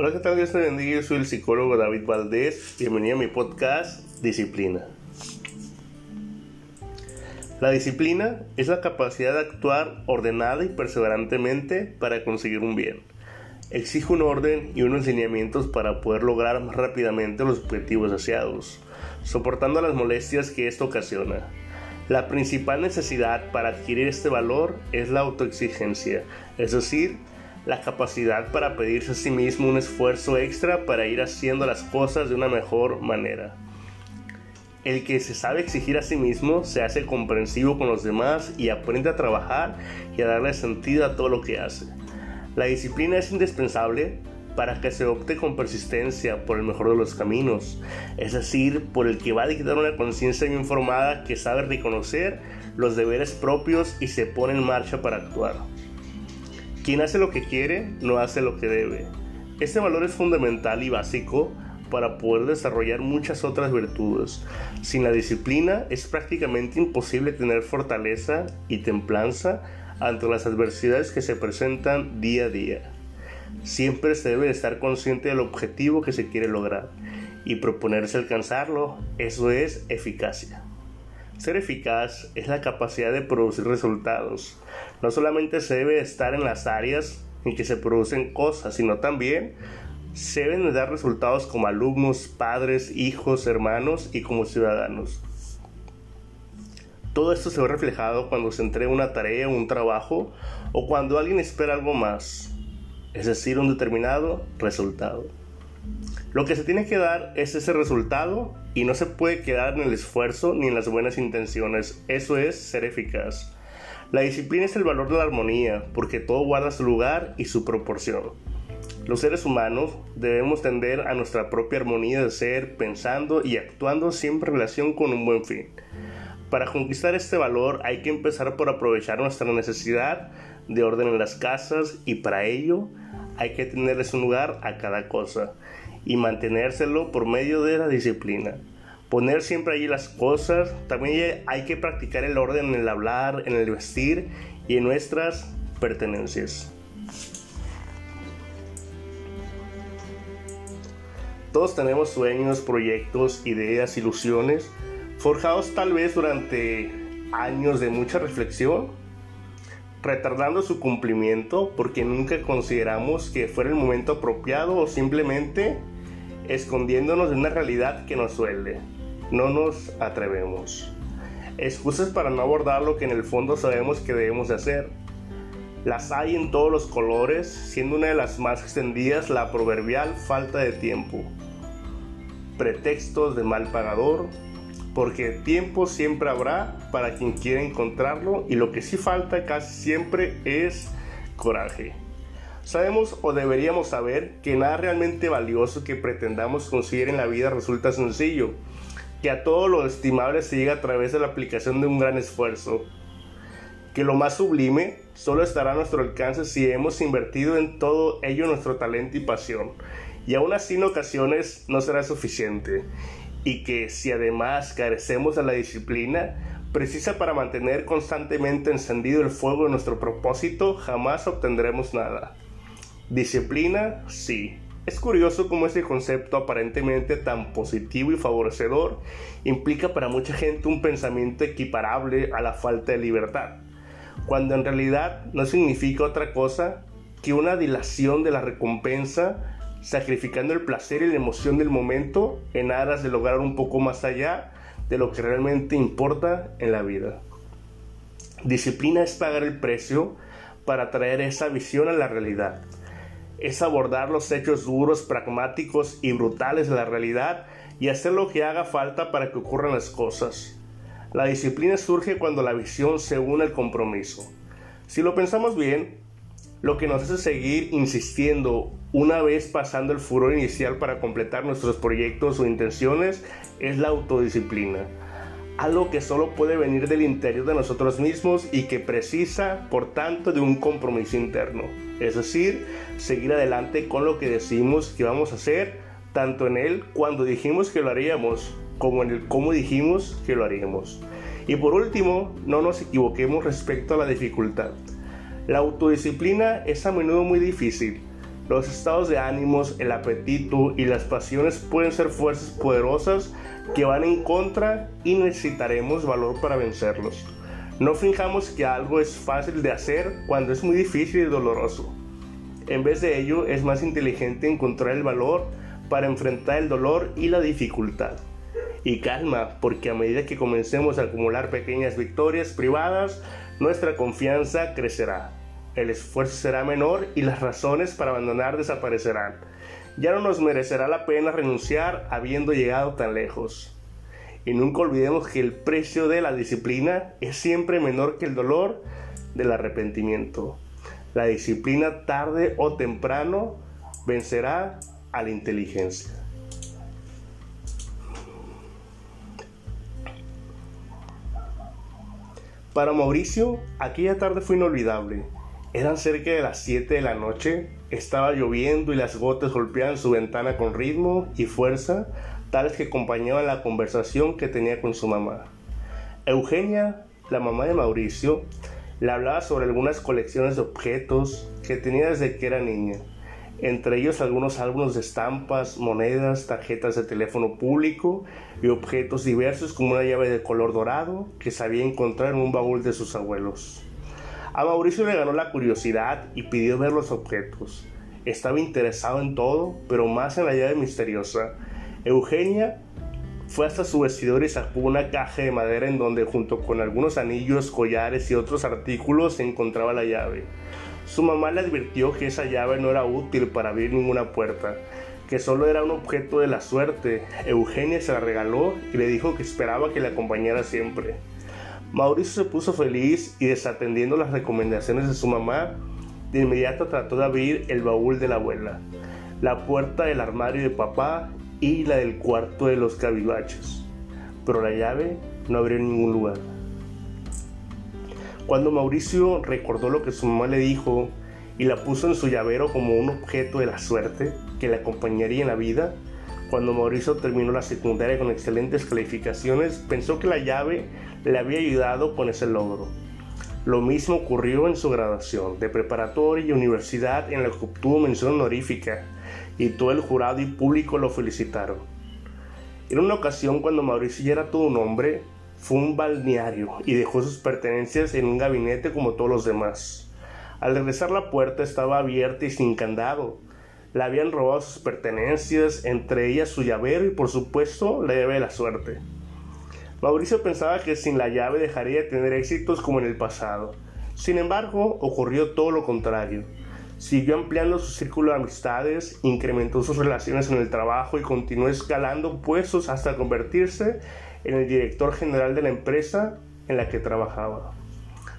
Hola, ¿qué tal? Dios. Yo soy el psicólogo David Valdés. Bienvenido a mi podcast Disciplina. La disciplina es la capacidad de actuar ordenada y perseverantemente para conseguir un bien. Exige un orden y unos lineamientos para poder lograr más rápidamente los objetivos deseados, soportando las molestias que esto ocasiona. La principal necesidad para adquirir este valor es la autoexigencia, es decir, la capacidad para pedirse a sí mismo un esfuerzo extra para ir haciendo las cosas de una mejor manera. El que se sabe exigir a sí mismo se hace comprensivo con los demás y aprende a trabajar y a darle sentido a todo lo que hace. La disciplina es indispensable para que se opte con persistencia por el mejor de los caminos, es decir, por el que va a dictar una conciencia bien formada que sabe reconocer los deberes propios y se pone en marcha para actuar. Quien hace lo que quiere, no hace lo que debe. Este valor es fundamental y básico para poder desarrollar muchas otras virtudes. Sin la disciplina es prácticamente imposible tener fortaleza y templanza ante las adversidades que se presentan día a día. Siempre se debe estar consciente del objetivo que se quiere lograr y proponerse alcanzarlo. Eso es eficacia. Ser eficaz es la capacidad de producir resultados. No solamente se debe estar en las áreas en que se producen cosas, sino también se deben dar resultados como alumnos, padres, hijos, hermanos y como ciudadanos. Todo esto se ve reflejado cuando se entrega una tarea o un trabajo o cuando alguien espera algo más, es decir, un determinado resultado. Lo que se tiene que dar es ese resultado y no se puede quedar en el esfuerzo ni en las buenas intenciones. Eso es ser eficaz. La disciplina es el valor de la armonía porque todo guarda su lugar y su proporción. Los seres humanos debemos tender a nuestra propia armonía de ser, pensando y actuando siempre en relación con un buen fin. Para conquistar este valor hay que empezar por aprovechar nuestra necesidad de orden en las casas y para ello hay que tenerles un lugar a cada cosa y mantenérselo por medio de la disciplina. Poner siempre allí las cosas, también hay que practicar el orden en el hablar, en el vestir y en nuestras pertenencias. Todos tenemos sueños, proyectos, ideas, ilusiones, forjados tal vez durante años de mucha reflexión, retardando su cumplimiento porque nunca consideramos que fuera el momento apropiado o simplemente escondiéndonos de una realidad que nos suele. No nos atrevemos. Excusas para no abordar lo que en el fondo sabemos que debemos de hacer. Las hay en todos los colores, siendo una de las más extendidas la proverbial falta de tiempo. Pretextos de mal pagador, porque tiempo siempre habrá para quien quiera encontrarlo y lo que sí falta casi siempre es coraje. Sabemos o deberíamos saber que nada realmente valioso que pretendamos conseguir en la vida resulta sencillo, que a todo lo estimable se llega a través de la aplicación de un gran esfuerzo, que lo más sublime solo estará a nuestro alcance si hemos invertido en todo ello nuestro talento y pasión, y aún así en ocasiones no será suficiente, y que si además carecemos de la disciplina precisa para mantener constantemente encendido el fuego de nuestro propósito, jamás obtendremos nada. Disciplina, sí. Es curioso cómo este concepto aparentemente tan positivo y favorecedor implica para mucha gente un pensamiento equiparable a la falta de libertad, cuando en realidad no significa otra cosa que una dilación de la recompensa sacrificando el placer y la emoción del momento en aras de lograr un poco más allá de lo que realmente importa en la vida. Disciplina es pagar el precio para traer esa visión a la realidad. Es abordar los hechos duros, pragmáticos y brutales de la realidad y hacer lo que haga falta para que ocurran las cosas. La disciplina surge cuando la visión se une al compromiso. Si lo pensamos bien, lo que nos hace seguir insistiendo una vez pasando el furor inicial para completar nuestros proyectos o intenciones es la autodisciplina. Algo que solo puede venir del interior de nosotros mismos y que precisa, por tanto, de un compromiso interno. Es decir, seguir adelante con lo que decimos que vamos a hacer, tanto en él cuando dijimos que lo haríamos, como en el cómo dijimos que lo haríamos. Y por último, no nos equivoquemos respecto a la dificultad. La autodisciplina es a menudo muy difícil, Los estados de ánimos, el apetito y las pasiones pueden ser fuerzas poderosas que van en contra y necesitaremos valor para vencerlos. No fijamos que algo es fácil de hacer cuando es muy difícil y doloroso. En vez de ello, es más inteligente encontrar el valor para enfrentar el dolor y la dificultad. Y calma, porque a medida que comencemos a acumular pequeñas victorias privadas, nuestra confianza crecerá. El esfuerzo será menor y las razones para abandonar desaparecerán. Ya no nos merecerá la pena renunciar habiendo llegado tan lejos. Y nunca olvidemos que el precio de la disciplina es siempre menor que el dolor del arrepentimiento. La disciplina tarde o temprano vencerá a la inteligencia. Para Mauricio, aquella tarde fue inolvidable. Eran cerca de las 7 de la noche, estaba lloviendo y las gotas golpeaban su ventana con ritmo y fuerza, tales que acompañaban la conversación que tenía con su mamá. Eugenia, la mamá de Mauricio, le hablaba sobre algunas colecciones de objetos que tenía desde que era niña entre ellos algunos álbumes de estampas, monedas, tarjetas de teléfono público y objetos diversos como una llave de color dorado que sabía encontrar en un baúl de sus abuelos. A Mauricio le ganó la curiosidad y pidió ver los objetos. Estaba interesado en todo, pero más en la llave misteriosa. Eugenia fue hasta su vestidor y sacó una caja de madera en donde junto con algunos anillos, collares y otros artículos se encontraba la llave. Su mamá le advirtió que esa llave no era útil para abrir ninguna puerta, que solo era un objeto de la suerte. Eugenia se la regaló y le dijo que esperaba que le acompañara siempre. Mauricio se puso feliz y desatendiendo las recomendaciones de su mamá, de inmediato trató de abrir el baúl de la abuela, la puerta del armario de papá y la del cuarto de los cabibaches. Pero la llave no abrió en ningún lugar. Cuando Mauricio recordó lo que su mamá le dijo y la puso en su llavero como un objeto de la suerte que le acompañaría en la vida, cuando Mauricio terminó la secundaria con excelentes calificaciones, pensó que la llave le había ayudado con ese logro. Lo mismo ocurrió en su graduación de preparatoria y universidad en la que obtuvo mención honorífica y todo el jurado y público lo felicitaron. En una ocasión cuando Mauricio ya era todo un hombre, fue un balneario y dejó sus pertenencias en un gabinete como todos los demás. Al regresar la puerta estaba abierta y sin candado. Le habían robado sus pertenencias, entre ellas su llavero y por supuesto la llave de la suerte. Mauricio pensaba que sin la llave dejaría de tener éxitos como en el pasado. Sin embargo, ocurrió todo lo contrario. Siguió ampliando su círculo de amistades, incrementó sus relaciones en el trabajo y continuó escalando puestos hasta convertirse en el director general de la empresa en la que trabajaba.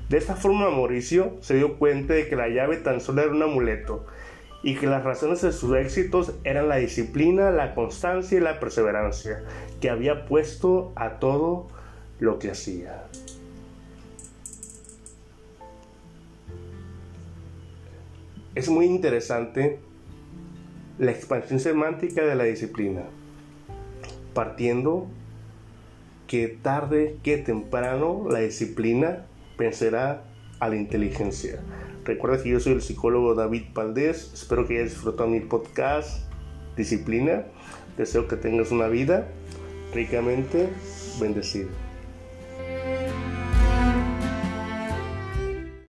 De esta forma Mauricio se dio cuenta de que la llave tan solo era un amuleto y que las razones de sus éxitos eran la disciplina, la constancia y la perseverancia que había puesto a todo lo que hacía. Es muy interesante la expansión semántica de la disciplina, partiendo que tarde que temprano la disciplina vencerá a la inteligencia. Recuerda que yo soy el psicólogo David Valdés. Espero que hayas disfrutado mi podcast Disciplina. Deseo que tengas una vida ricamente bendecida.